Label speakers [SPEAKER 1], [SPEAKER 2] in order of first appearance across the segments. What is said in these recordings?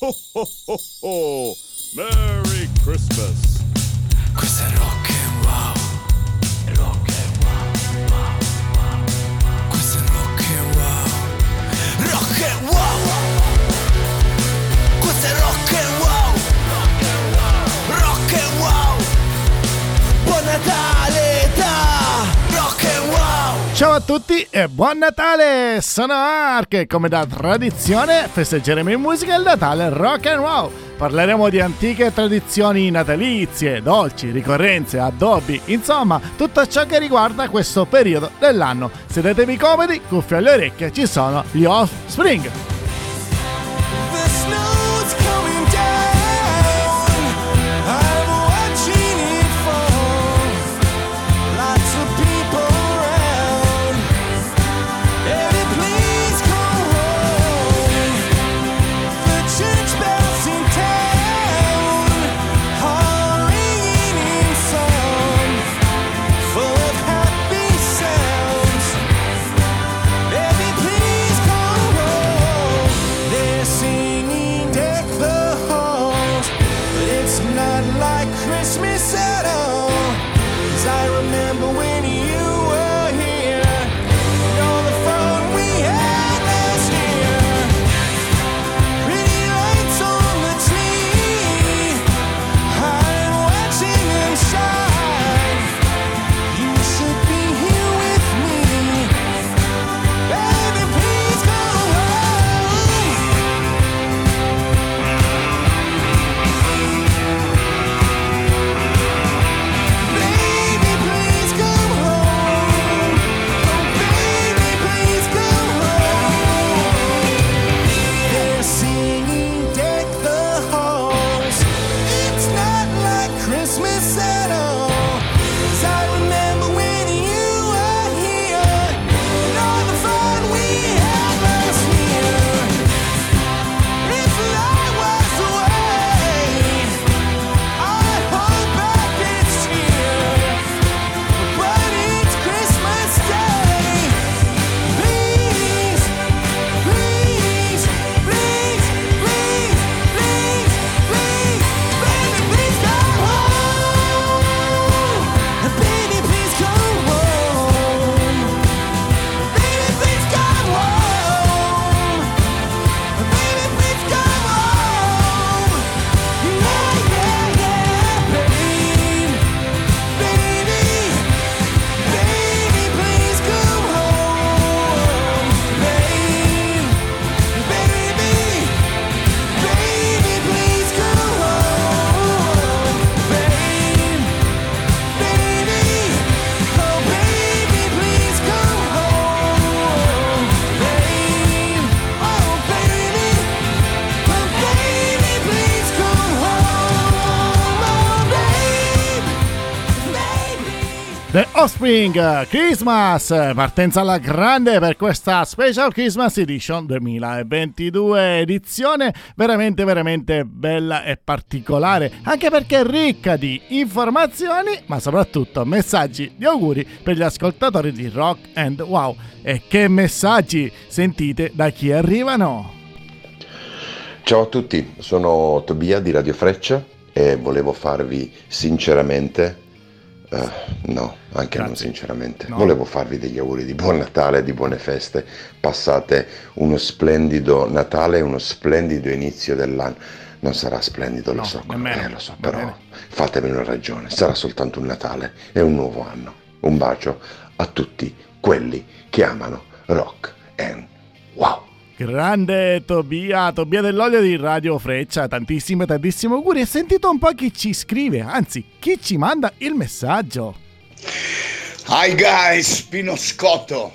[SPEAKER 1] ho ho ho ho! Merry Christmas!
[SPEAKER 2] Questo è rock
[SPEAKER 3] Ciao a tutti e buon Natale! Sono Ark e come da tradizione festeggeremo in musica il Natale rock and roll. Parleremo di antiche tradizioni natalizie, dolci, ricorrenze, addobbi, insomma tutto ciò che riguarda questo periodo dell'anno. Sedetevi comodi, cuffie alle orecchie, ci sono gli Offspring.
[SPEAKER 2] The
[SPEAKER 3] Offspring Christmas, partenza alla grande per questa Special Christmas Edition 2022, edizione veramente veramente bella e particolare, anche perché ricca di informazioni, ma soprattutto messaggi di auguri per gli ascoltatori di Rock and Wow. E che messaggi sentite da chi arrivano?
[SPEAKER 4] Ciao a tutti, sono Tobia di Radio Freccia e volevo farvi sinceramente, eh, no, anche non
[SPEAKER 3] Grazie.
[SPEAKER 4] sinceramente,
[SPEAKER 3] No.
[SPEAKER 4] volevo farvi degli auguri di buon Natale di buone feste. Passate uno splendido Natale uno splendido inizio dell'anno. Non sarà splendido, lo
[SPEAKER 3] No,
[SPEAKER 4] so,
[SPEAKER 3] nemmeno,
[SPEAKER 4] eh, lo so, però
[SPEAKER 3] bene.
[SPEAKER 4] fatemi una ragione, sarà soltanto un Natale e un nuovo anno. Un bacio a tutti quelli che amano rock and wow.
[SPEAKER 3] Grande Tobia, Tobia dell'olio di Radio Freccia, tantissimi tantissimi auguri e sentito un po' chi ci scrive, anzi chi ci manda il messaggio.
[SPEAKER 5] Hi guys, Pino Scotto.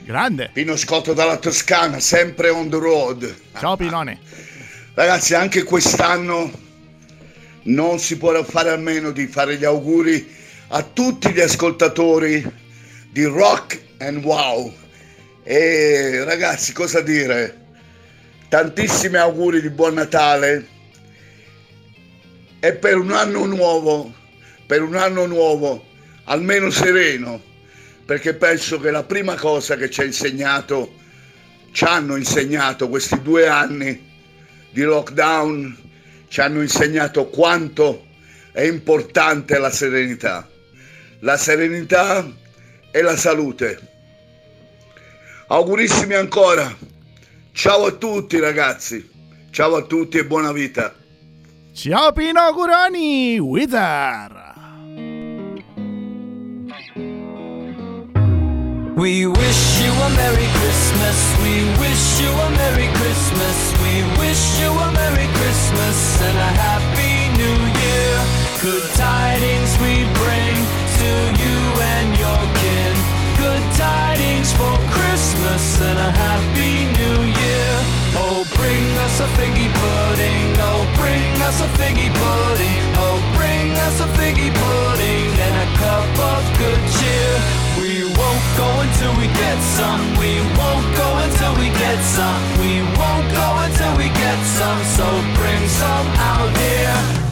[SPEAKER 3] Grande,
[SPEAKER 5] Pino Scotto dalla Toscana, sempre on the road.
[SPEAKER 3] ciao Pinone.
[SPEAKER 5] Ragazzi, anche quest'anno non si può fare a meno di fare gli auguri a tutti gli ascoltatori di Rock and Wow. E ragazzi, cosa dire? Tantissimi auguri di buon Natale e per un anno nuovo, per un anno nuovo, almeno sereno, perché penso che la prima cosa che ci ha insegnato, ci hanno insegnato questi due anni di lockdown ci hanno insegnato quanto è importante la serenità. La serenità e la salute. Augurissimi ancora. Ciao a tutti ragazzi. Ciao a tutti e buona vita.
[SPEAKER 3] Ciao Pino auguroni, Wizard!
[SPEAKER 6] We wish you a Merry Christmas. We wish you a Merry Christmas. We wish you a Merry Christmas and a Happy New Year. Good tidings we bring to you and your kin. Good tidings for Christmas and a Happy New Year. Oh, bring us a figgy pudding. Oh, bring us a figgy pudding. Oh, bring us a figgy pudding and a cup of good cheer. We won't go until we get some. We won't go until we get some. We won't go until we get some. So bring some out here.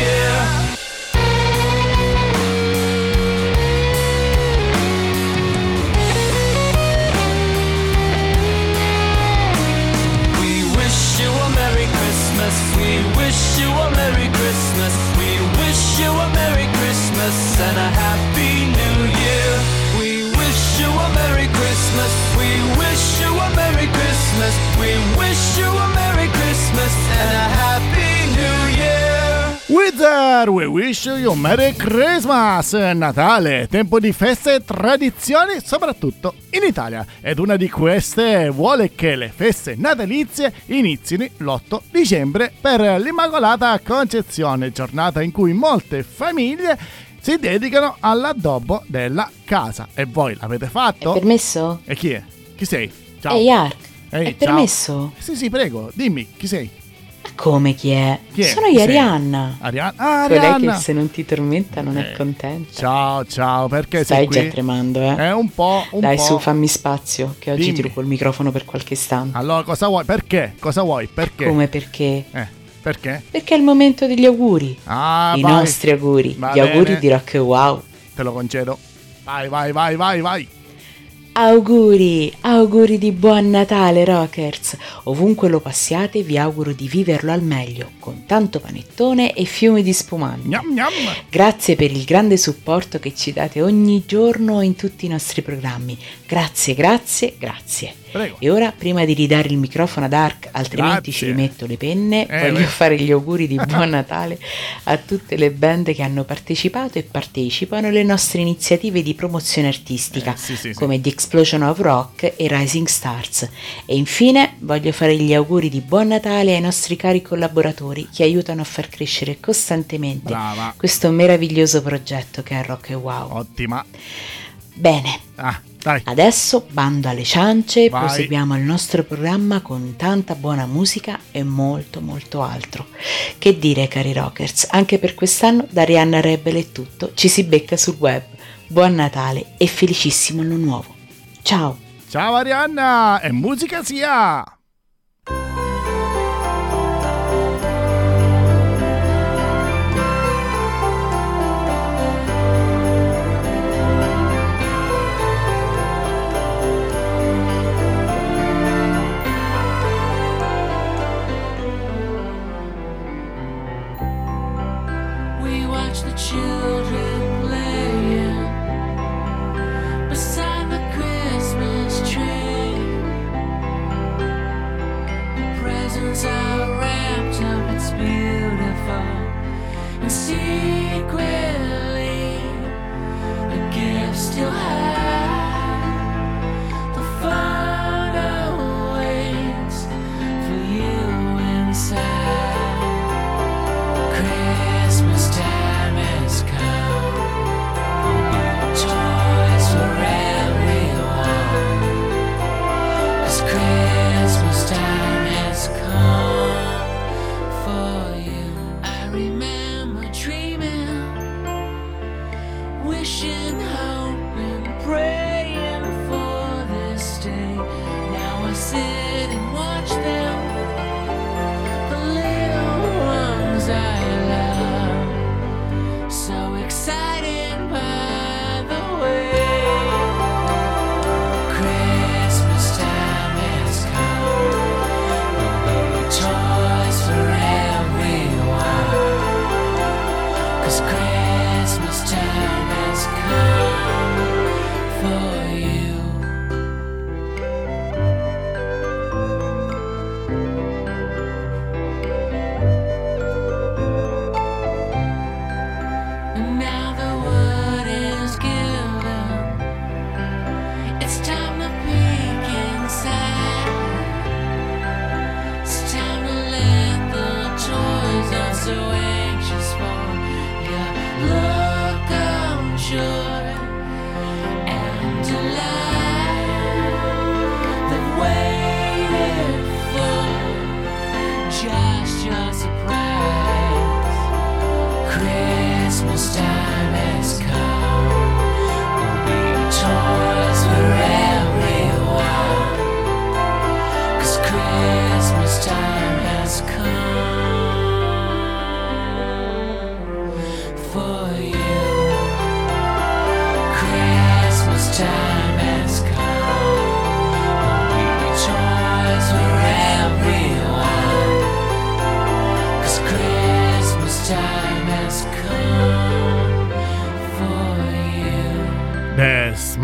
[SPEAKER 6] Year. Wish you Merry Christmas!
[SPEAKER 3] Natale, tempo di feste e tradizioni, soprattutto in Italia. Ed una di queste vuole che le feste natalizie inizino l'8 dicembre per l'Immacolata Concezione, giornata in cui molte famiglie si dedicano all'addobbo della casa. E voi l'avete
[SPEAKER 7] È
[SPEAKER 3] fatto?
[SPEAKER 7] permesso?
[SPEAKER 3] E chi è? Chi sei? Ciao.
[SPEAKER 7] Ehi Ark,
[SPEAKER 3] Ehi,
[SPEAKER 7] è
[SPEAKER 3] ciao.
[SPEAKER 7] permesso?
[SPEAKER 3] Sì, sì, prego, dimmi, chi sei?
[SPEAKER 7] Come chi è?
[SPEAKER 3] Chi è?
[SPEAKER 7] Sono io? Arianna.
[SPEAKER 3] Arianna. Ah,
[SPEAKER 7] Quella
[SPEAKER 3] Arianna.
[SPEAKER 7] che se non ti tormenta non è
[SPEAKER 3] Eh,
[SPEAKER 7] contenta.
[SPEAKER 3] Ciao, ciao, perché
[SPEAKER 7] Stai
[SPEAKER 3] sei qui?
[SPEAKER 7] già tremando, eh?
[SPEAKER 3] È un po', un
[SPEAKER 7] Dai
[SPEAKER 3] po'.
[SPEAKER 7] su, fammi spazio, che oggi
[SPEAKER 3] Dimmi.
[SPEAKER 7] ti rubo il microfono per qualche istante.
[SPEAKER 3] Allora, cosa vuoi? Perché? Cosa vuoi? Perché?
[SPEAKER 7] Come perché?
[SPEAKER 3] Eh, perché?
[SPEAKER 7] Perché è il momento degli auguri.
[SPEAKER 3] Ah,
[SPEAKER 7] I
[SPEAKER 3] vai.
[SPEAKER 7] nostri auguri.
[SPEAKER 3] Va
[SPEAKER 7] Gli auguri
[SPEAKER 3] bene.
[SPEAKER 7] di Rock Wow.
[SPEAKER 3] Te lo concedo. Vai, vai, vai, vai, vai.
[SPEAKER 7] Auguri, auguri di buon Natale Rockers! Ovunque lo passiate vi auguro di viverlo al meglio, con tanto panettone e fiumi di spumante. Grazie per il grande supporto che ci date ogni giorno in tutti i nostri programmi. Grazie, grazie, grazie.
[SPEAKER 3] Prego.
[SPEAKER 7] E ora, prima di ridare il microfono ad Ark, altrimenti
[SPEAKER 3] Grazie.
[SPEAKER 7] ci rimetto le penne,
[SPEAKER 3] Eh,
[SPEAKER 7] voglio
[SPEAKER 3] beh.
[SPEAKER 7] fare gli auguri di buon Natale a tutte le band che hanno partecipato e partecipano alle nostre iniziative di promozione artistica,
[SPEAKER 3] Eh, sì, sì, sì.
[SPEAKER 7] come The Explosion of Rock e Rising Stars. E infine voglio fare gli auguri di buon Natale ai nostri cari collaboratori che aiutano a far crescere costantemente
[SPEAKER 3] Brava.
[SPEAKER 7] questo meraviglioso progetto che è Rock e Wow.
[SPEAKER 3] Ottima.
[SPEAKER 7] Bene,
[SPEAKER 3] Ah, dai.
[SPEAKER 7] adesso bando alle ciance,
[SPEAKER 3] Vai.
[SPEAKER 7] proseguiamo il nostro programma con tanta buona musica e molto molto altro. Che dire cari rockers, anche per quest'anno da Rihanna Rebel è tutto, ci si becca sul web. Buon Natale e felicissimo anno nuovo. Ciao!
[SPEAKER 3] Ciao Arianna e musica sia.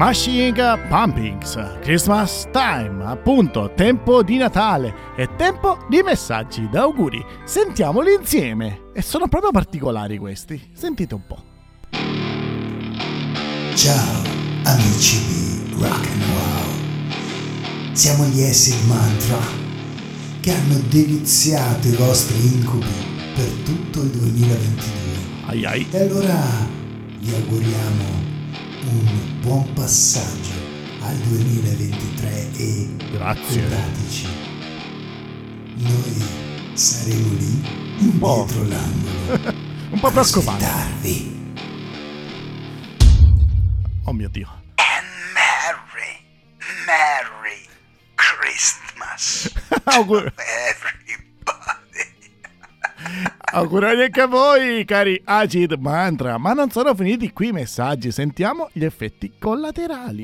[SPEAKER 8] The
[SPEAKER 3] Smashing Pumpkins, Christmas Time, appunto, tempo di Natale e tempo di messaggi d'auguri. Sentiamoli insieme. E sono proprio particolari questi. Sentite un po'.
[SPEAKER 9] Ciao amici di Rock and Wow. Siamo gli Acid Mantra che hanno deliziato i vostri incubi per tutto il 2022.
[SPEAKER 3] Ai ai.
[SPEAKER 9] E allora vi auguriamo un buon passaggio al 2023 e
[SPEAKER 3] Grazie.
[SPEAKER 9] curateci. Noi saremo lì
[SPEAKER 3] po'.
[SPEAKER 9] dietro l'angolo.
[SPEAKER 3] Un po'
[SPEAKER 9] aspettarvi.
[SPEAKER 3] Oh mio Dio.
[SPEAKER 10] Merry, Merry Christmas
[SPEAKER 3] augurati anche a voi, cari Acid Mantra. Ma non sono finiti qui i messaggi. Sentiamo gli effetti collaterali.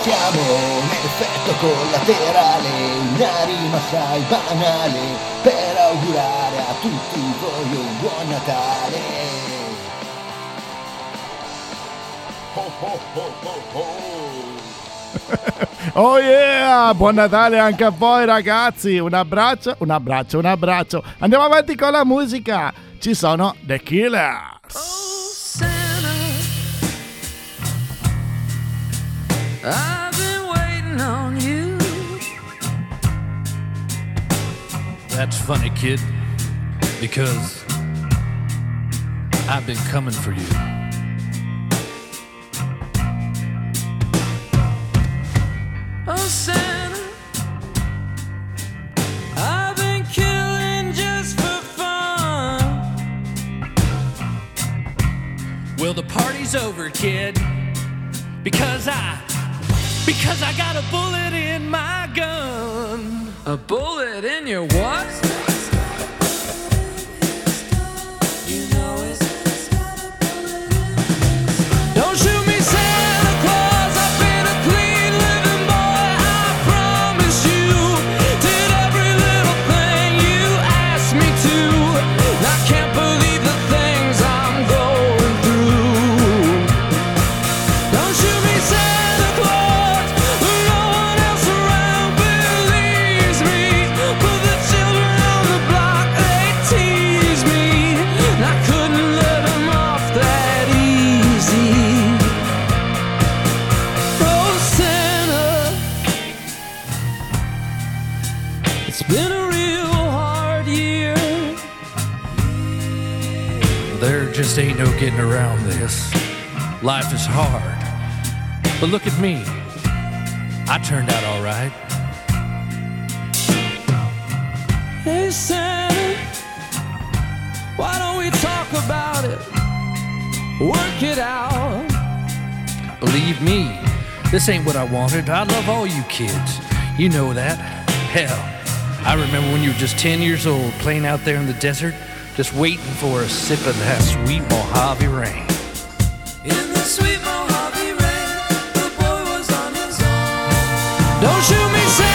[SPEAKER 11] Siamo un effetto collaterale, una rima assai banale, per augurare a tutti voi un buon Natale.
[SPEAKER 3] Oh yeah! Buon Natale anche a voi ragazzi! Un abbraccio, un abbraccio, un abbraccio. Andiamo avanti con la musica. Ci sono The Killers.
[SPEAKER 8] Santa, I've been waiting on you.
[SPEAKER 12] That's funny, kid, because I've been coming for you. Well, the party's over, kid, because I, because I got a bullet in my gun.
[SPEAKER 8] A bullet in your what? It's been a real hard year.
[SPEAKER 12] There just ain't no getting around this. Life is hard. But look at me. I turned out all right.
[SPEAKER 8] Hey, Santa, why don't we talk about it? Work it out.
[SPEAKER 12] Believe me, this ain't what I wanted. I love all you kids. You know that. Hell, I remember when you were just 10 years old playing out there in the desert, just waiting for a sip of that sweet Mojave rain.
[SPEAKER 8] In the sweet Mojave rain, the boy was on his own. Don't shoot me,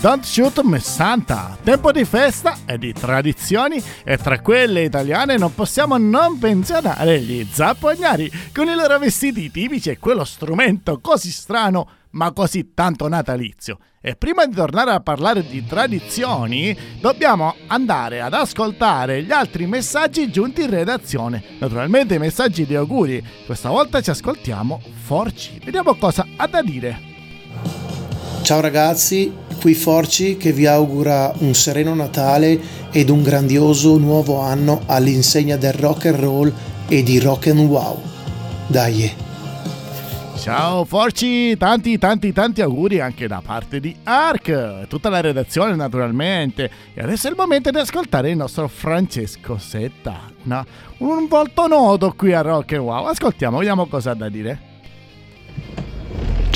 [SPEAKER 3] Don't Shoot Me Santa.
[SPEAKER 8] Tempo di festa e di tradizioni e tra quelle italiane non possiamo non menzionare gli zappognari con i loro vestiti tipici e quello strumento così strano ma così tanto natalizio. E prima di tornare a parlare di tradizioni, dobbiamo andare ad ascoltare gli altri messaggi giunti in redazione. Naturalmente i messaggi di auguri. Questa volta ci ascoltiamo Forci. Vediamo cosa ha da dire.
[SPEAKER 13] Ciao ragazzi, qui Forci che vi augura un sereno Natale ed un grandioso nuovo anno all'insegna del rock and roll e di rock and wow. Dai.
[SPEAKER 8] Ciao Forci, tanti tanti tanti auguri anche da parte di Ark, tutta la redazione naturalmente. E adesso è il momento di ascoltare il nostro Francesco Setta, una- un volto noto qui a Rock and Wow. Ascoltiamo, vediamo cosa ha da dire.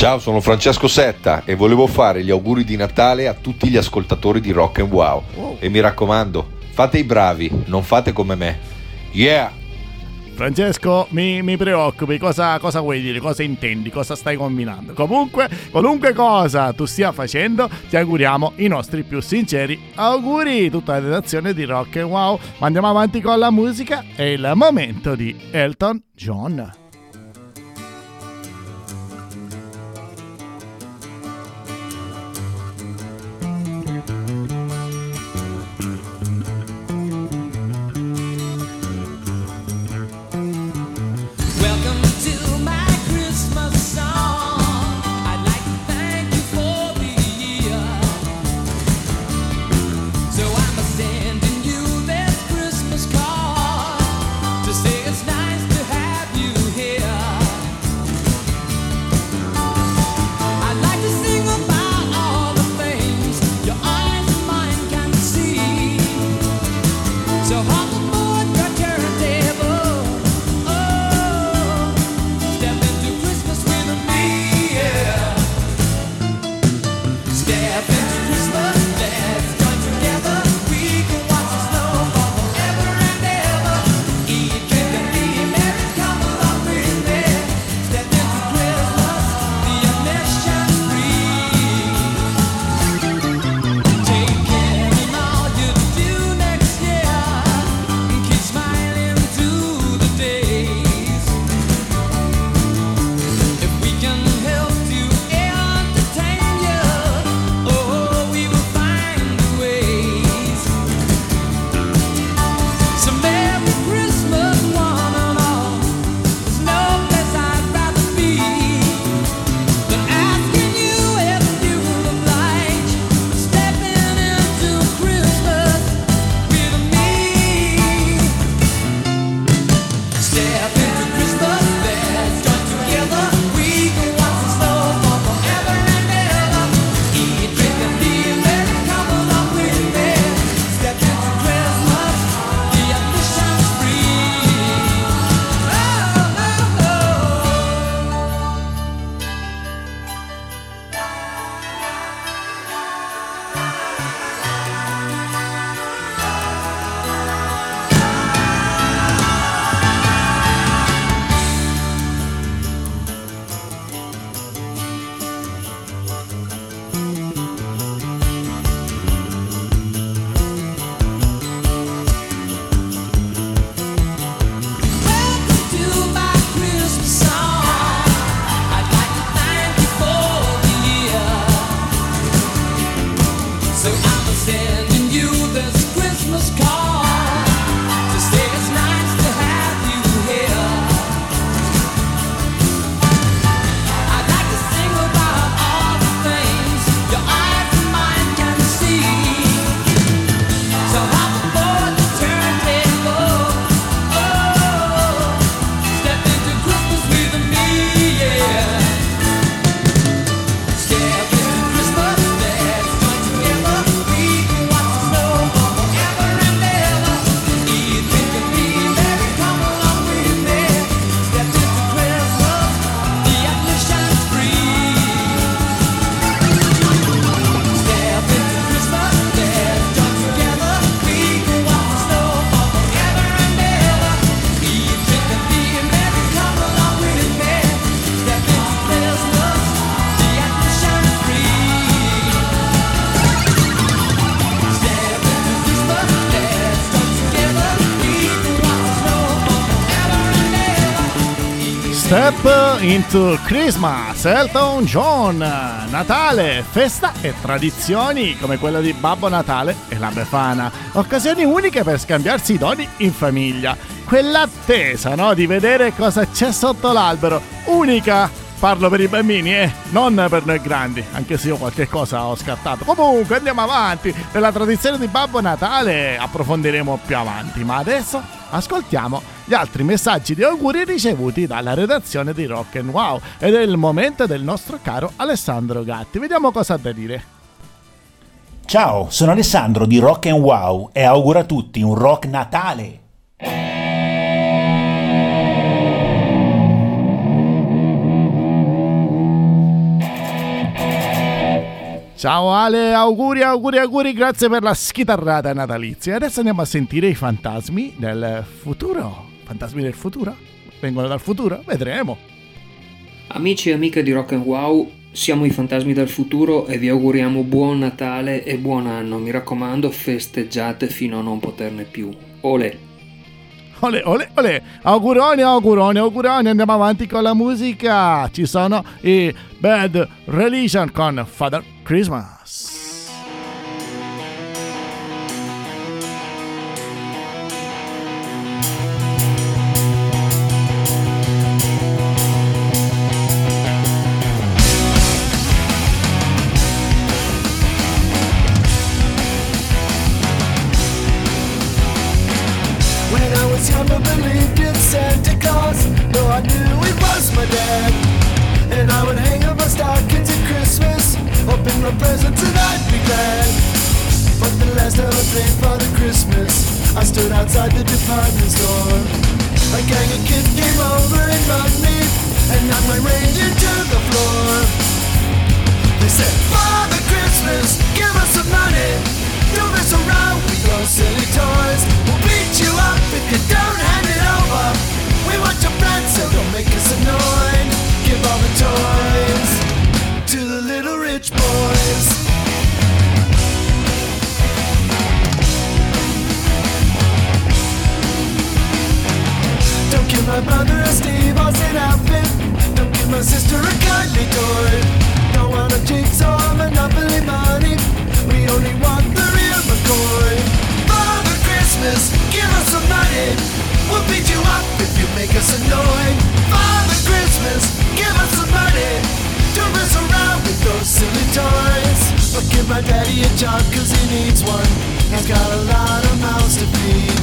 [SPEAKER 14] Ciao, sono Francesco Setta e volevo fare gli auguri di Natale a tutti gli ascoltatori di Rock and Wow. E mi raccomando, fate i bravi, non fate come me. Yeah!
[SPEAKER 8] Francesco, mi, mi preoccupi, cosa, cosa vuoi dire, cosa intendi, cosa stai combinando? Comunque, qualunque cosa tu stia facendo, ti auguriamo i nostri più sinceri auguri, tutta la redazione di Rock and Wow. Ma andiamo avanti con la musica, è il momento di Elton John.
[SPEAKER 3] Into Christmas, Elton John, Natale, festa e tradizioni come quella di Babbo Natale e la Befana, occasioni uniche per scambiarsi i doni in famiglia, quell'attesa no, di vedere cosa c'è sotto l'albero, unica. Parlo per i bambini, eh, non per noi grandi, anche se io qualche cosa ho scartato. Comunque andiamo avanti, nella tradizione di Babbo Natale approfondiremo più avanti, ma adesso ascoltiamo gli altri messaggi di auguri ricevuti dalla redazione di Rock and Wow ed è il momento del nostro caro Alessandro Gatti. Vediamo cosa ha da dire.
[SPEAKER 15] Ciao, sono Alessandro di Rock and Wow e auguro a tutti un rock Natale.
[SPEAKER 3] Ciao Ale, auguri, auguri, auguri, grazie per la schitarrata natalizia. Adesso andiamo a sentire i fantasmi del futuro. Fantasmi del futuro? Vengono dal futuro? Vedremo.
[SPEAKER 16] Amici e amiche di Rock and Wow, siamo i fantasmi del futuro e vi auguriamo buon Natale e buon anno. Mi raccomando, festeggiate fino a non poterne più. Ole!
[SPEAKER 3] Ole, ole, ole. Auguroni, auguroni, auguroni. Andiamo avanti con la musica. Ci sono i Bad Religion con Father Christmas.
[SPEAKER 17] Make us annoyed. Father Christmas, give us some money. Don't mess around with those silly toys. But give my daddy a job cause he needs one. He's got a lot of mouths to feed.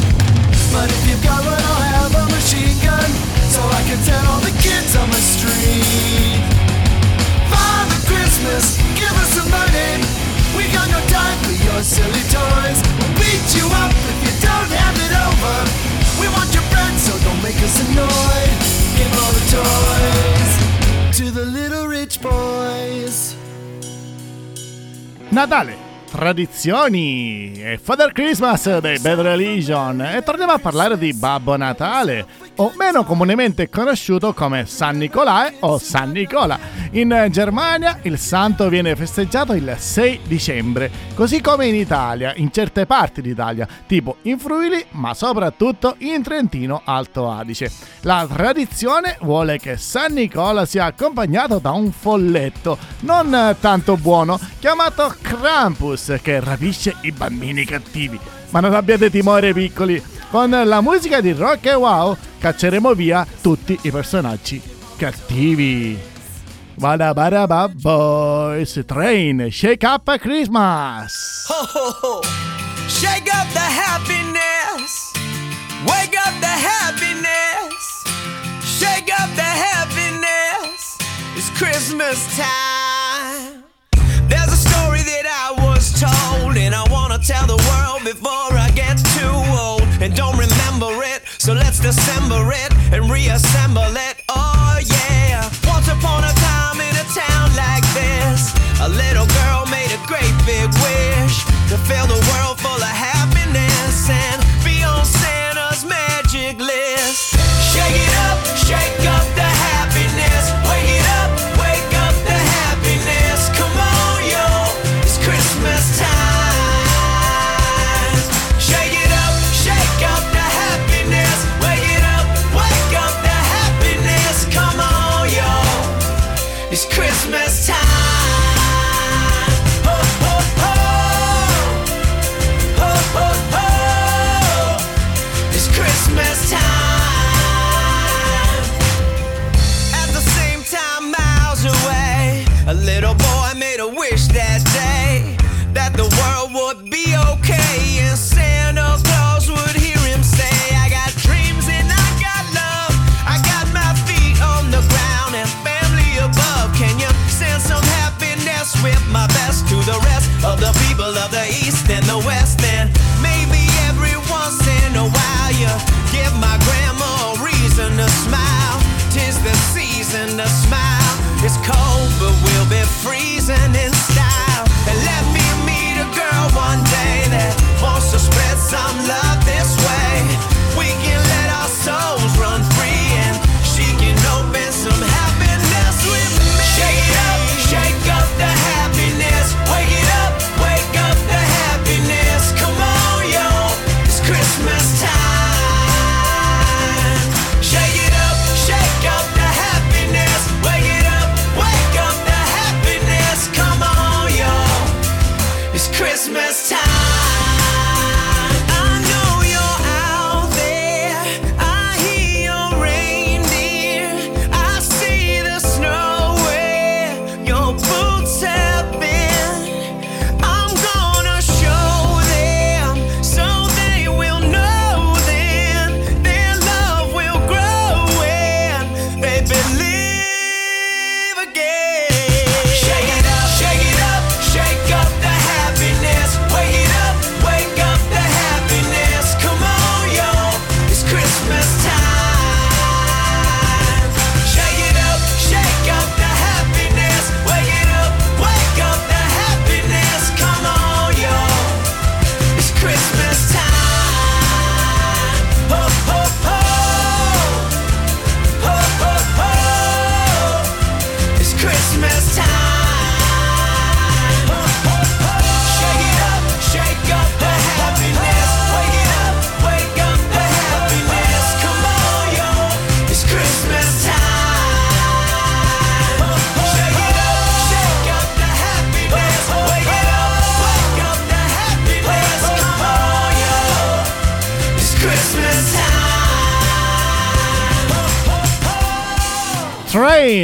[SPEAKER 17] But if you've got one, I'll have a machine gun so I can set all the kids on the street. Father Christmas, give us some money. We got no time for your silly toys. We'll beat you up if you don't hand it over. We want your friends, so don't make us annoyed. Give all the toys to the little rich boys.
[SPEAKER 3] Natale, tradizioni e Father Christmas dei Bad Religion e torniamo a parlare di Babbo Natale o meno comunemente conosciuto come San Nicolai o San Nicola. In Germania il santo viene festeggiato il 6 dicembre, così come in Italia, in certe parti d'Italia, tipo in Friuli, ma soprattutto in Trentino Alto Adige. La tradizione vuole che San Nicola sia accompagnato da un folletto non tanto buono chiamato Krampus che rapisce i bambini cattivi. Ma non abbiate timore piccoli, con la musica di Rock e Wow cacceremo via tutti i personaggi cattivi. Vada bada ba boys train shake up Christmas.
[SPEAKER 18] Ho ho ho! Shake up the happiness! Wake up the happiness! Shake up the happiness! It's Christmas time! Tell the world before I get too old. And don't remember it, so let's dissemble it and reassemble it. Oh yeah! Once upon a time in a town like this, a little girl made a great big wish to fill the world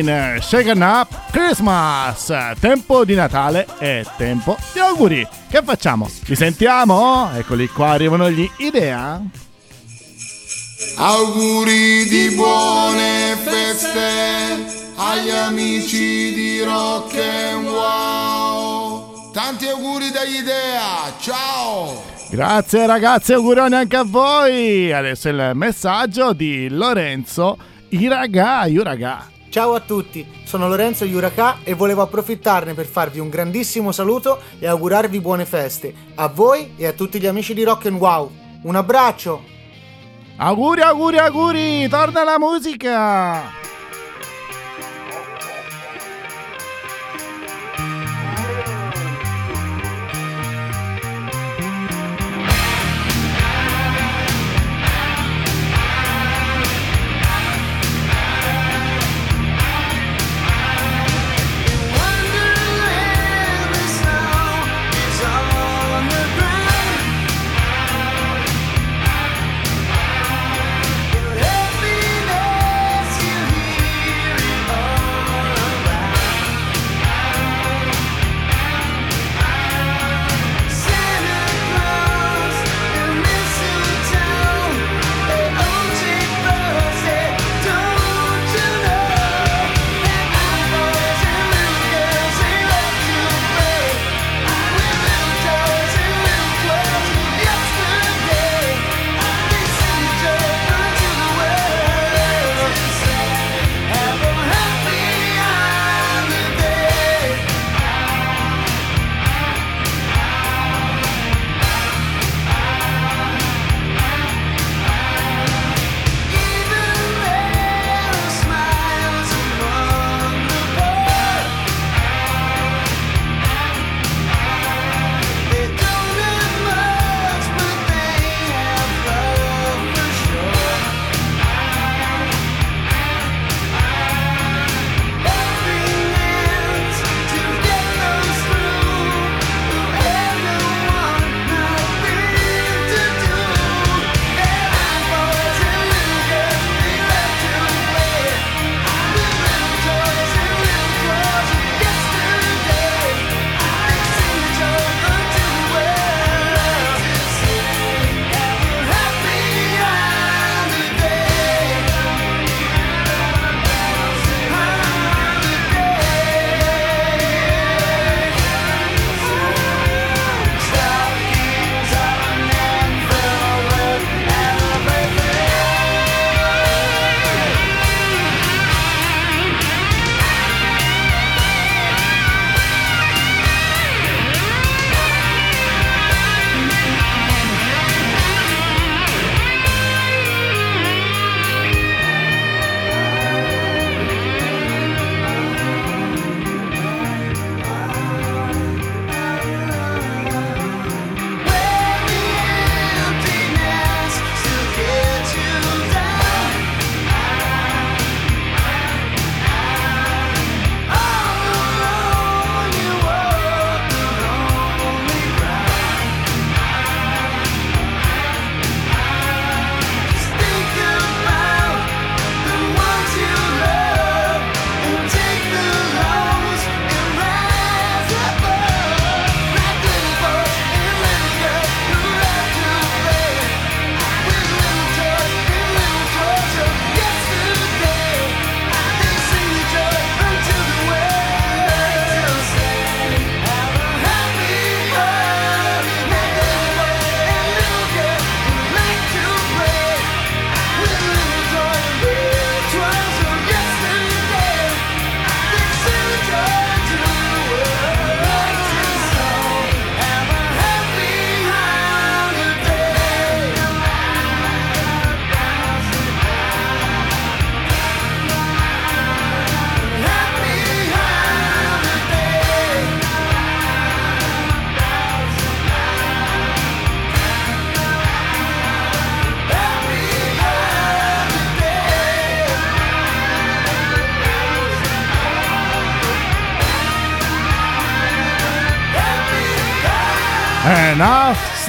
[SPEAKER 3] Train, Shaken Up Christmas. Tempo di Natale e tempo di auguri. Che facciamo? Li sentiamo? Eccoli qua, arrivano gli idea.
[SPEAKER 19] Auguri di buone feste agli amici di Rock and Wow. Tanti auguri dagli Idea, ciao!
[SPEAKER 3] Grazie ragazzi, auguroni anche a voi. Adesso il messaggio di Lorenzo Iraga, Iraga.
[SPEAKER 20] Ciao a tutti, sono Lorenzo Iuraca e volevo approfittarne per farvi un grandissimo saluto e augurarvi buone feste a voi e a tutti gli amici di Rock and Wow. Un abbraccio!
[SPEAKER 3] Auguri, auguri, auguri, torna la musica.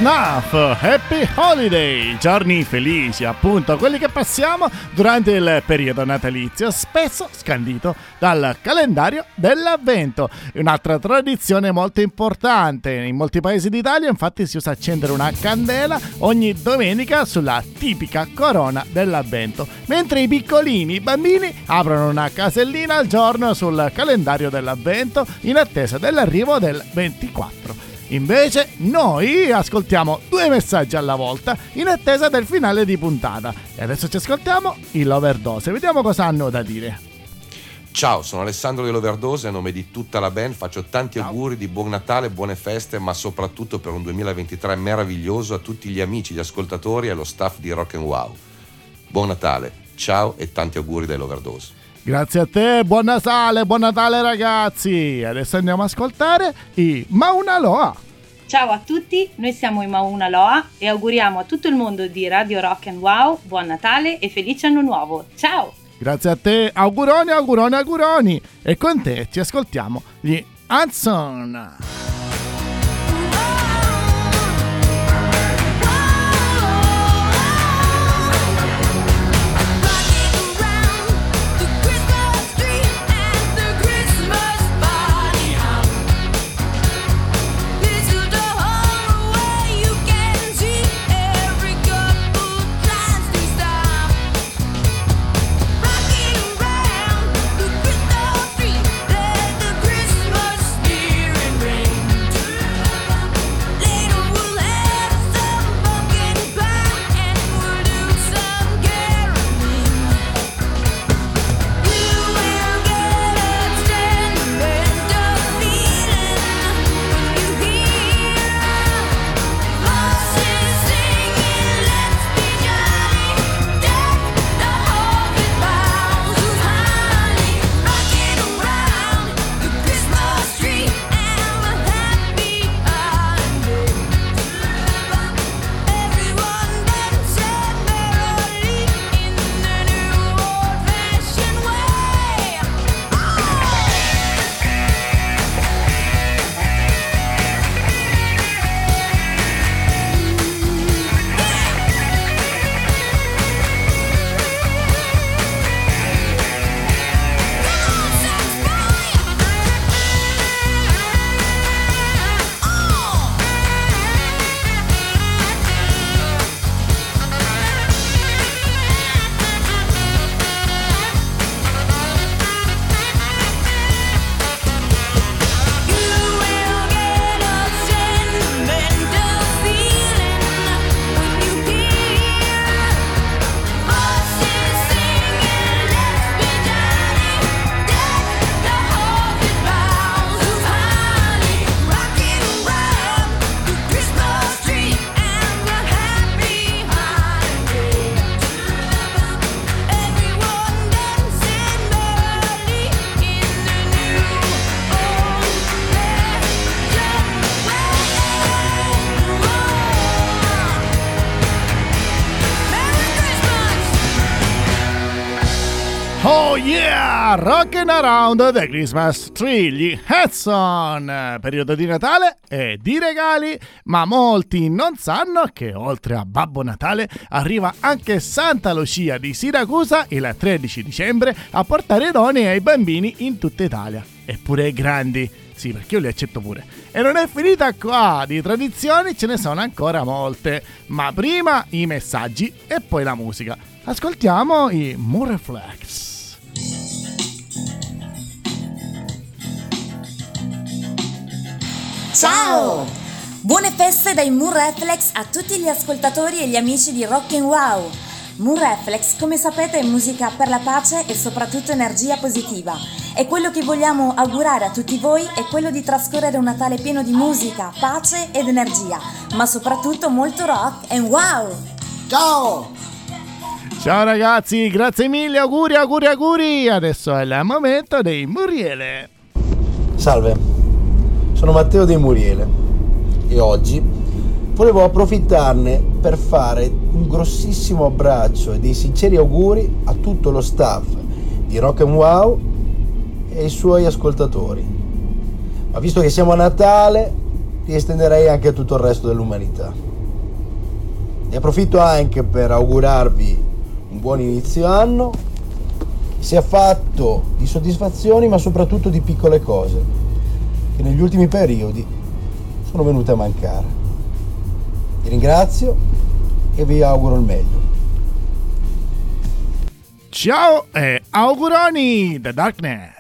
[SPEAKER 21] Snuff, Happy Holiday, giorni felici, appunto, quelli che passiamo durante il periodo natalizio, spesso scandito dal calendario dell'avvento. Un'altra tradizione molto importante, in molti paesi d'Italia infatti si usa accendere una candela ogni domenica sulla tipica corona dell'avvento, mentre i piccolini, i bambini, aprono una casellina al giorno sul calendario dell'avvento in attesa dell'arrivo del 24. Invece noi ascoltiamo due messaggi alla volta in attesa del finale di puntata. E adesso ci ascoltiamo il Overdose. Vediamo cosa hanno da dire.
[SPEAKER 22] Ciao, sono Alessandro dell'Overdose, a nome di tutta la band faccio tanti auguri di buon Natale, buone feste, ma soprattutto per un 2023 meraviglioso a tutti gli amici, gli ascoltatori e allo staff di Rock and Wow. Buon Natale, ciao e tanti auguri dell'Overdose.
[SPEAKER 21] Grazie a te, buon Natale, buon Natale ragazzi. Adesso andiamo a ascoltare i Mauna Loa.
[SPEAKER 23] Ciao a tutti, noi siamo i Mauna Loa e auguriamo a tutto il mondo di Radio Rock and Wow buon Natale e felice anno nuovo. Ciao!
[SPEAKER 21] Grazie a te, auguroni, auguroni, auguroni. E con te ci ascoltiamo gli Hudson. Rockin' around the Christmas tree, gli Hudson! Periodo di Natale e di regali, ma molti non sanno che oltre a Babbo Natale arriva anche Santa Lucia di Siracusa il 13 dicembre a portare doni ai bambini in tutta Italia. Eppure grandi. Sì, perché io li accetto pure. E non è finita qua, di tradizioni ce ne sono ancora molte. Ma prima i messaggi e poi la musica. Ascoltiamo i Murreflex.
[SPEAKER 24] Ciao! Buone feste dai Moon Reflex a tutti gli ascoltatori e gli amici di Rock and Wow. Moon Reflex, come sapete, è musica per la pace e soprattutto energia positiva. E quello che vogliamo augurare a tutti voi è quello di trascorrere un Natale pieno di musica, pace ed energia, ma soprattutto molto rock and wow!
[SPEAKER 3] Ciao!
[SPEAKER 21] Ciao ragazzi, grazie mille, auguri, auguri, auguri. Adesso è il momento dei Muriele.
[SPEAKER 11] Salve, sono Matteo De Muriele e oggi volevo approfittarne per fare un grossissimo abbraccio e dei sinceri auguri a tutto lo staff di Rock and Wow e ai suoi ascoltatori. Ma visto che siamo a Natale, li estenderei anche a tutto il resto dell'umanità. Ne approfitto anche per augurarvi un buon inizio anno, sia fatto di soddisfazioni ma soprattutto di piccole cose che negli ultimi periodi sono venute a mancare. Vi ringrazio e vi auguro il meglio.
[SPEAKER 8] Ciao e auguroni The Darkness.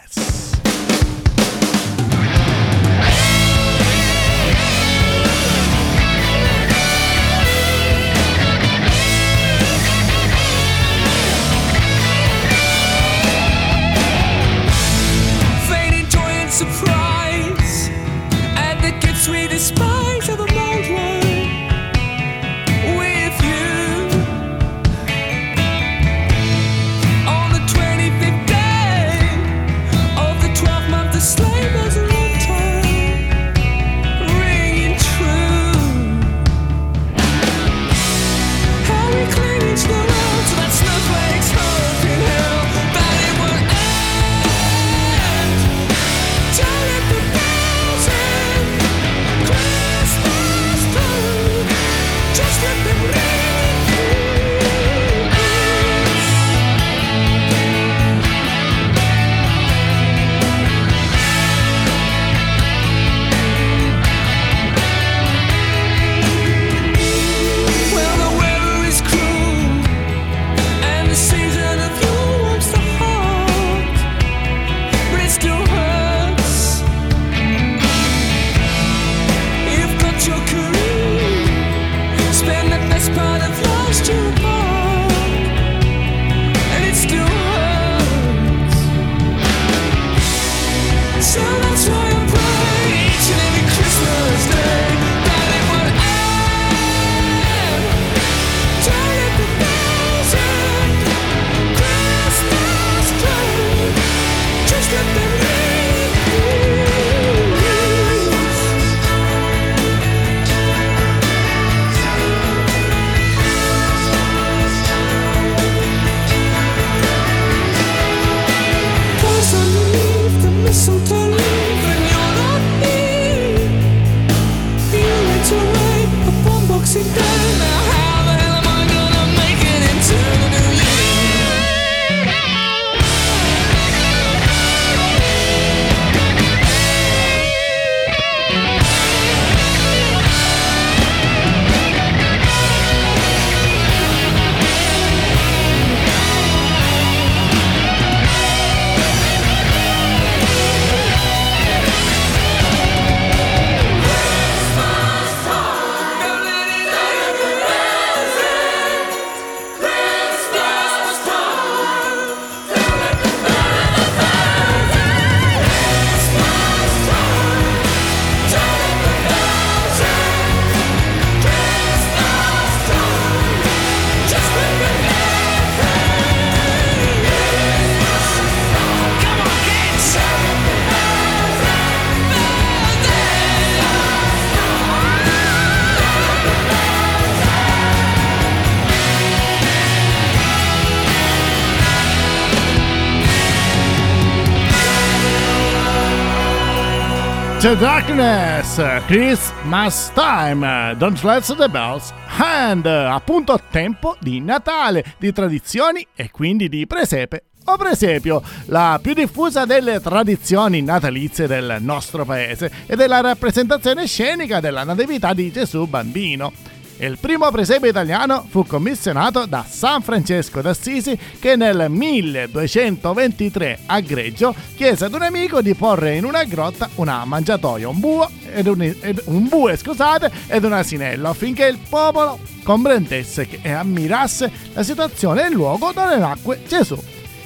[SPEAKER 3] The
[SPEAKER 8] Darkness, Christmas Time, Don't Let the Bells and appunto tempo di Natale, di tradizioni e quindi di presepe o presepio, la più diffusa delle tradizioni natalizie del nostro paese ed è la rappresentazione scenica della natività di Gesù bambino. Il primo presepio italiano fu commissionato da San Francesco d'Assisi che nel 1223 a Greggio chiese ad un amico di porre in una grotta una mangiatoia, un bue, ed un, ed- un bue scusate, ed un asinello affinché il popolo comprendesse e ammirasse la situazione e il luogo dove nacque Gesù.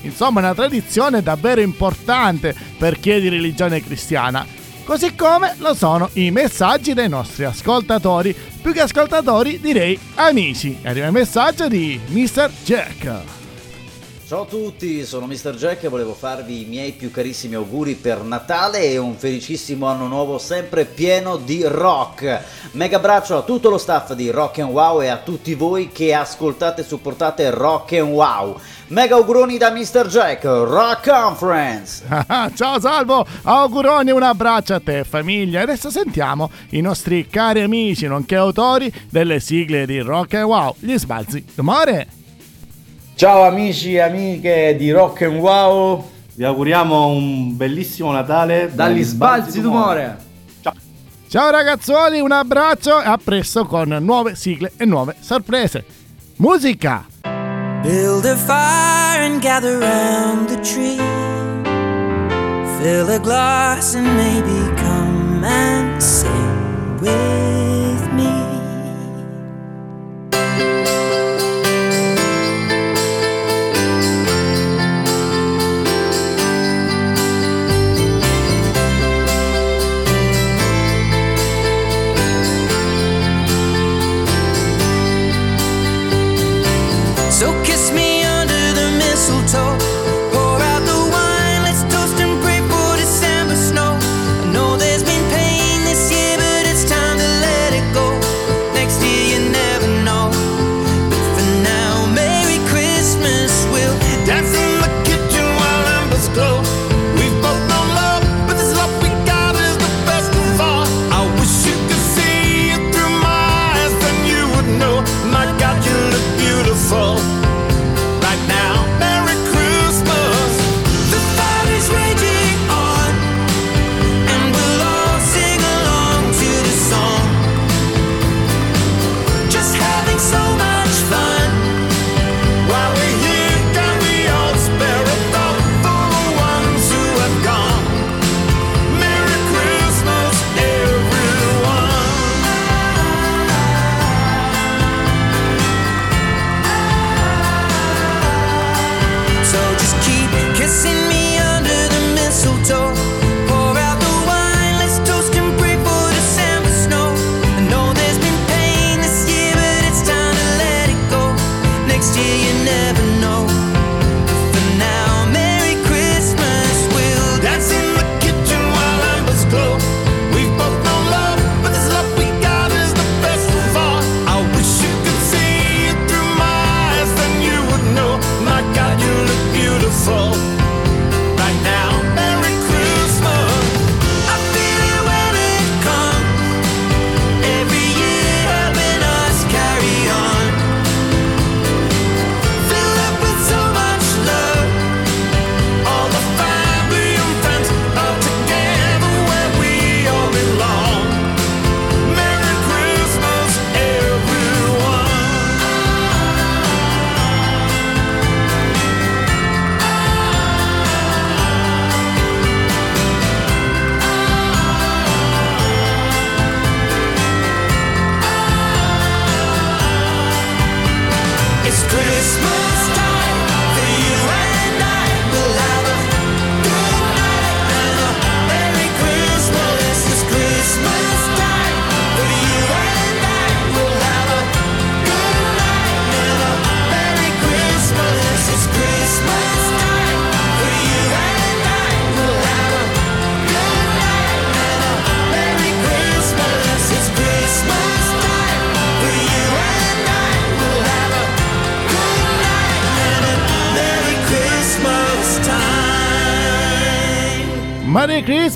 [SPEAKER 8] Insomma, una tradizione davvero importante per chi è di religione cristiana. Così come lo sono i messaggi dei nostri ascoltatori. Più che ascoltatori, direi amici. Arriva il messaggio di Mr. Jack.
[SPEAKER 25] Ciao a tutti, sono Mr. Jack e volevo farvi i miei più carissimi auguri per Natale e un felicissimo anno nuovo sempre pieno di rock. Mega abbraccio a tutto lo staff di Rock and Wow e a tutti voi che ascoltate e supportate Rock and Wow. Mega auguroni da Mr. Jack, Rock Conference.
[SPEAKER 3] Ciao Salvo, auguroni, un abbraccio a te famiglia. Adesso sentiamo i nostri cari amici nonché autori delle sigle di Rock and Wow, gli sbalzi d'umore.
[SPEAKER 26] Ciao amici e amiche di Rock and Wow, vi auguriamo un bellissimo Natale
[SPEAKER 25] Dagli sbalzi d'umore.
[SPEAKER 3] Ciao ragazzuoli, un abbraccio e a presto con nuove sigle e nuove sorprese. Musica!
[SPEAKER 18] Build a fire and gather round the tree. Fill a glass and maybe come and sing with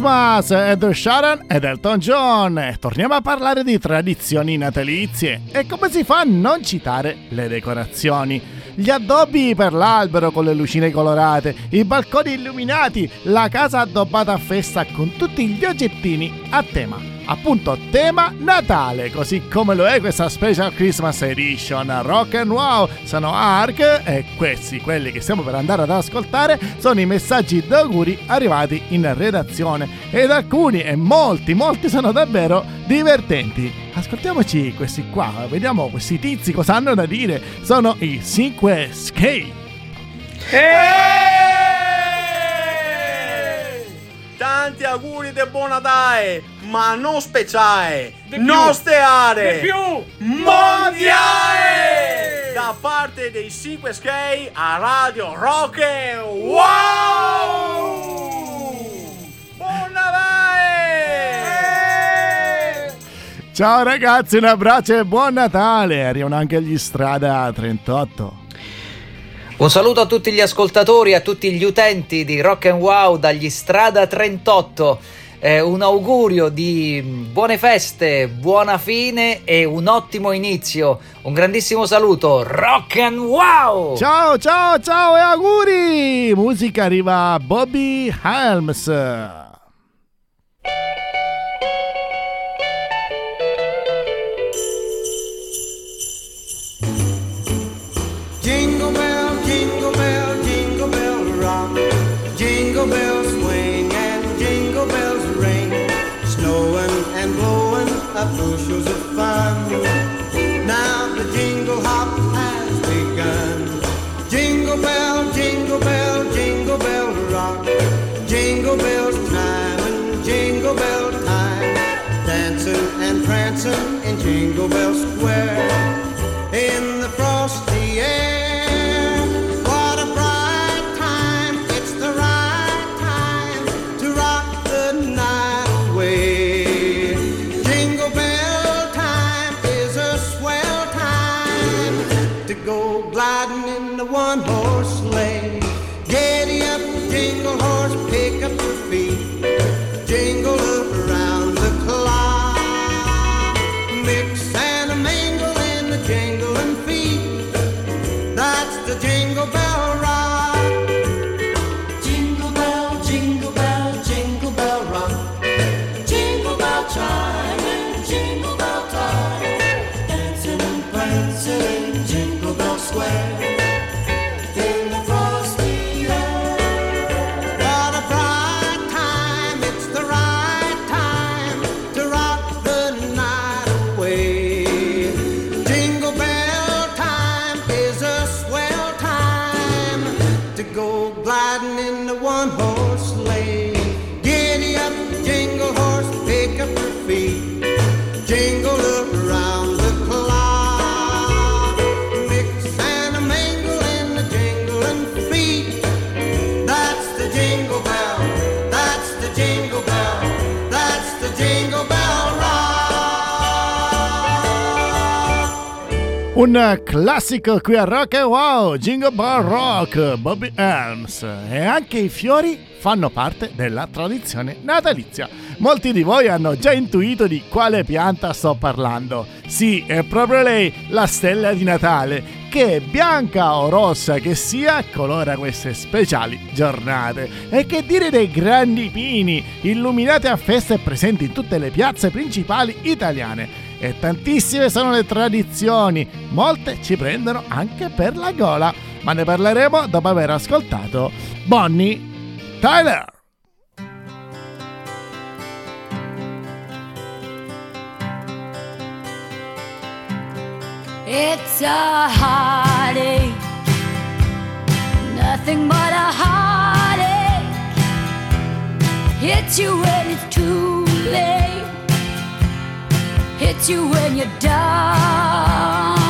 [SPEAKER 18] Christmas!
[SPEAKER 3] Ed Sharon ed Elton John. Torniamo a parlare di tradizioni natalizie. E come si fa a non citare le decorazioni? Gli addobbi per l'albero con le lucine colorate, i balconi illuminati, la casa addobbata a festa con tutti gli oggettini a tema. Appunto, tema Natale, così come lo è questa Special Christmas Edition Rock and Wow. Sono Ark e questi, quelli che stiamo per andare ad ascoltare, sono i messaggi d'auguri arrivati in redazione. Ed alcuni, e molti, molti sono davvero divertenti. Ascoltiamoci questi qua, vediamo questi tizi cosa hanno da dire. Sono i 5 Skate.
[SPEAKER 27] Tanti auguri di buon Natale, ma non speciale,
[SPEAKER 28] più,
[SPEAKER 27] non steare,
[SPEAKER 28] di più,
[SPEAKER 27] mondiale! da parte dei 5 Skate a Radio Rock Wow! Buon Natale!
[SPEAKER 3] Ciao ragazzi, un abbraccio e buon Natale. Arrivano anche gli Strada 38.
[SPEAKER 29] Un saluto a tutti gli ascoltatori a tutti gli utenti di Rock and Wow dagli Strada 38. Eh, un augurio di buone feste, buona fine e un ottimo inizio. Un grandissimo saluto, Rock and Wow!
[SPEAKER 3] Ciao, ciao, ciao e auguri! Musica arriva Bobby Helms.
[SPEAKER 30] In Jingle Bell Square.
[SPEAKER 3] Un classico qui a Rock and Wow, Jingle Bell Rock, Bobby Helms. E anche i fiori fanno parte della tradizione natalizia. Molti di voi hanno già intuito di quale pianta sto parlando. Sì, è proprio lei, la stella di Natale, che bianca o rossa che sia, colora queste speciali giornate. E che dire dei grandi pini, illuminati a festa e presenti in tutte le piazze principali italiane. E tantissime sono le tradizioni, molte ci prendono anche per la gola, ma ne parleremo dopo aver ascoltato Bonnie Tyler.
[SPEAKER 21] It's a heartache, nothing but a heartache. Hits you when it's too late, hits you when you're down.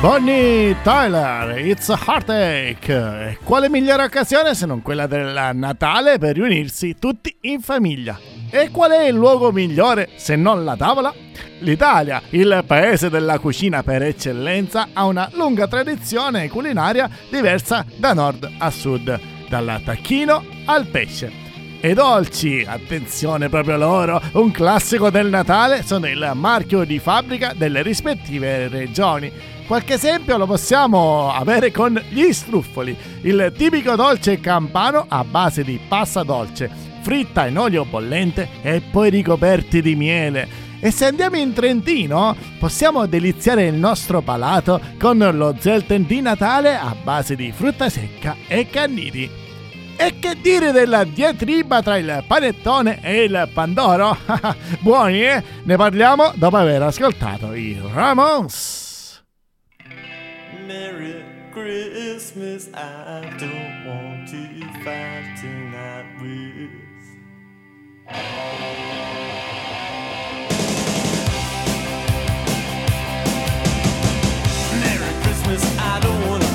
[SPEAKER 3] Bonnie Tyler, It's a Heartache. Quale migliore occasione se non quella del Natale per riunirsi tutti in famiglia? E qual è il luogo migliore se non la tavola? L'Italia, il paese della cucina per eccellenza, ha una lunga tradizione culinaria diversa da nord a sud, dal tacchino al pesce. E dolci, attenzione proprio loro, un classico del Natale, sono il marchio di fabbrica delle rispettive regioni. Qualche esempio lo possiamo avere con gli struffoli, il tipico dolce campano a base di pasta dolce, fritta in olio bollente e poi ricoperti di miele. E se andiamo in Trentino, possiamo deliziare il nostro palato con lo zelten di Natale a base di frutta secca e canniti. E che dire della diatriba tra il panettone e il pandoro? Buoni, eh? Ne parliamo dopo aver ascoltato i Ramones.
[SPEAKER 6] Merry Christmas, I don't want to fight tonight with. Merry Christmas, I don't wanna fight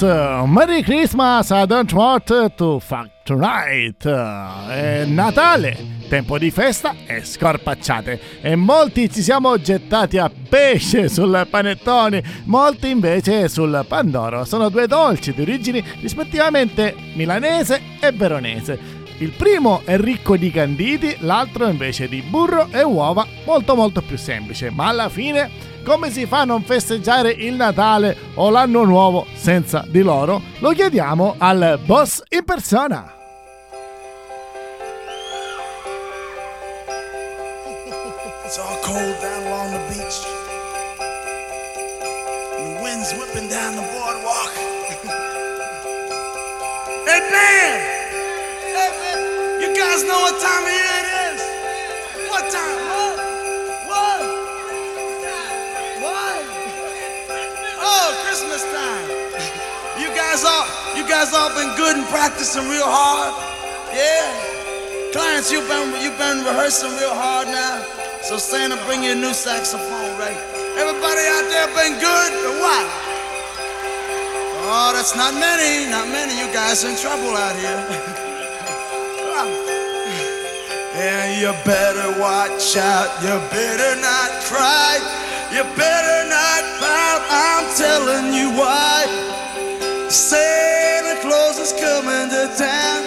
[SPEAKER 3] Ramones, Merry Christmas, I don't want to fuck tonight. È Natale, tempo di festa e scorpacciate. E molti ci siamo gettati a pesce sul panettone, molti invece sul pandoro. Sono due dolci di origini rispettivamente milanese e veronese. Il primo è ricco di canditi, l'altro invece di burro e uova, molto molto più semplice, ma alla fine come si fa a non festeggiare il Natale o l'anno nuovo senza di loro? Lo chiediamo al boss in persona.
[SPEAKER 31] It's all cold down along the beach. And the wind's whipping down the boardwalk. hey, man! Guys know what time of year it is? What time? What? What? What? Oh, Christmas time. You guys all, you guys all been good and practicing real hard. Yeah. Clients, you've been you've been rehearsing real hard now. So Santa, bring you a new saxophone, right? Everybody out there been good or what? Oh, that's not many, not many. You guys in trouble out here. And you better watch out. You better not cry. You better not pout. I'm telling you why. Santa Claus is coming to town.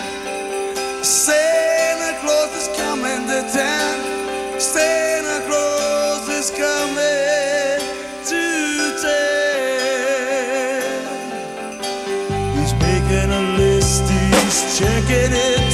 [SPEAKER 31] Santa Claus is coming to town. Santa Claus is coming to town. He's making a list, he's checking it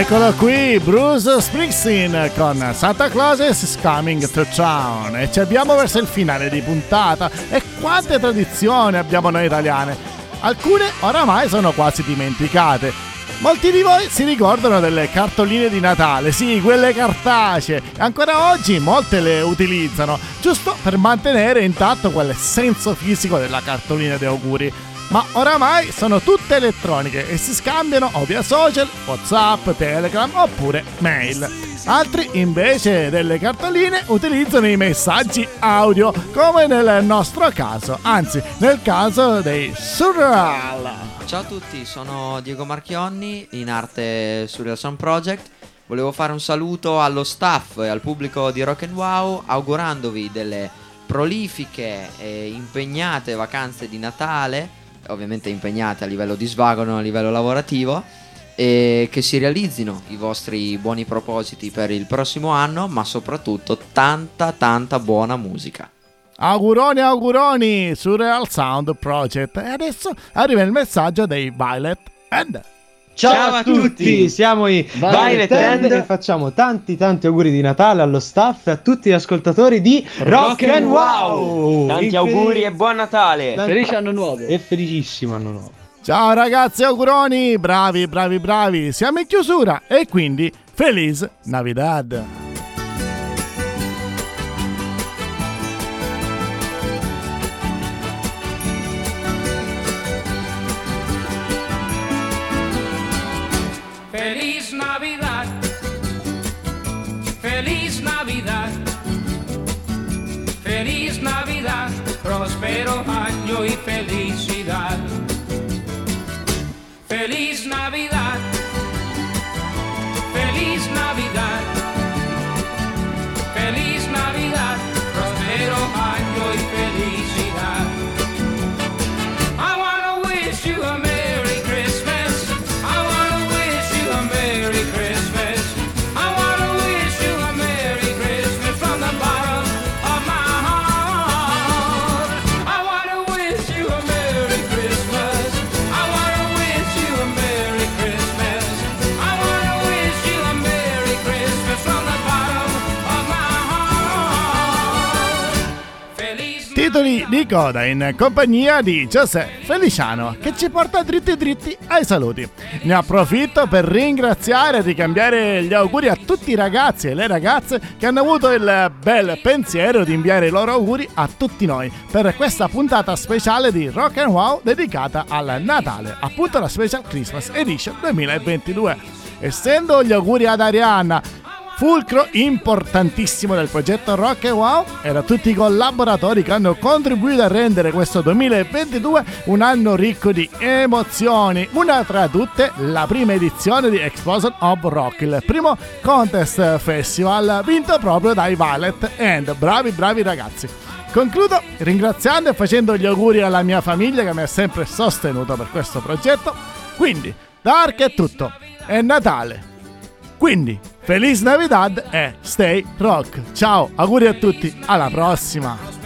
[SPEAKER 3] eccolo qui, Bruce Springsteen con Santa Claus is coming to town. E ci abbiamo verso il finale di puntata. E quante tradizioni abbiamo noi italiane. Alcune oramai sono quasi dimenticate. Molti di voi si ricordano delle cartoline di Natale, sì, quelle cartacee. Ancora oggi molte le utilizzano, giusto per mantenere intatto quel senso fisico della cartolina di auguri ma oramai sono tutte elettroniche e si scambiano o via social, Whatsapp, Telegram oppure mail. Altri invece delle cartoline utilizzano i messaggi audio, come nel nostro caso, anzi nel caso dei Surreal.
[SPEAKER 32] Ciao a tutti, sono Diego Marchionni in arte Surreal Sound Project. Volevo fare un saluto allo staff e al pubblico di Rock and Wow augurandovi delle prolifiche e impegnate vacanze di Natale ovviamente impegnate a livello di svago, non a livello lavorativo, e che si realizzino i vostri buoni propositi per il prossimo anno, ma soprattutto tanta tanta buona musica.
[SPEAKER 3] Auguroni, auguroni su Real Sound Project. E adesso arriva il messaggio dei Violet and
[SPEAKER 33] Ciao, a tutti, siamo i Violet End e facciamo tanti tanti auguri di Natale allo staff e a tutti gli ascoltatori di Rock and Wow.
[SPEAKER 34] Tanti auguri e buon Natale.
[SPEAKER 33] Felice anno nuovo. E felicissimo anno nuovo.
[SPEAKER 3] Ciao ragazzi, auguroni, bravi, bravi, bravi. Siamo in chiusura e quindi Feliz Navidad. Titoli di coda in compagnia di Giuseppe Feliciano che ci porta dritti dritti ai saluti. Ne approfitto per ringraziare e ricambiare gli auguri a tutti i ragazzi e le ragazze che hanno avuto il bel pensiero di inviare i loro auguri a tutti noi per questa puntata speciale di Rock and Wow dedicata al Natale, appunto la Special Christmas Edition 2022. Essendo gli auguri ad Arianna fulcro importantissimo del progetto Rock Wow e da tutti i collaboratori che hanno contribuito a rendere questo 2022 un anno ricco di emozioni. Una tra tutte, la prima edizione di Explosion of Rock, il primo contest festival vinto proprio dai Violet and bravi bravi ragazzi. Concludo ringraziando e facendo gli auguri alla mia famiglia che mi ha sempre sostenuto per questo progetto. Quindi, da Ark è tutto, è Natale. Quindi, Feliz Navidad e Stay Rock. Ciao, auguri a tutti, alla prossima.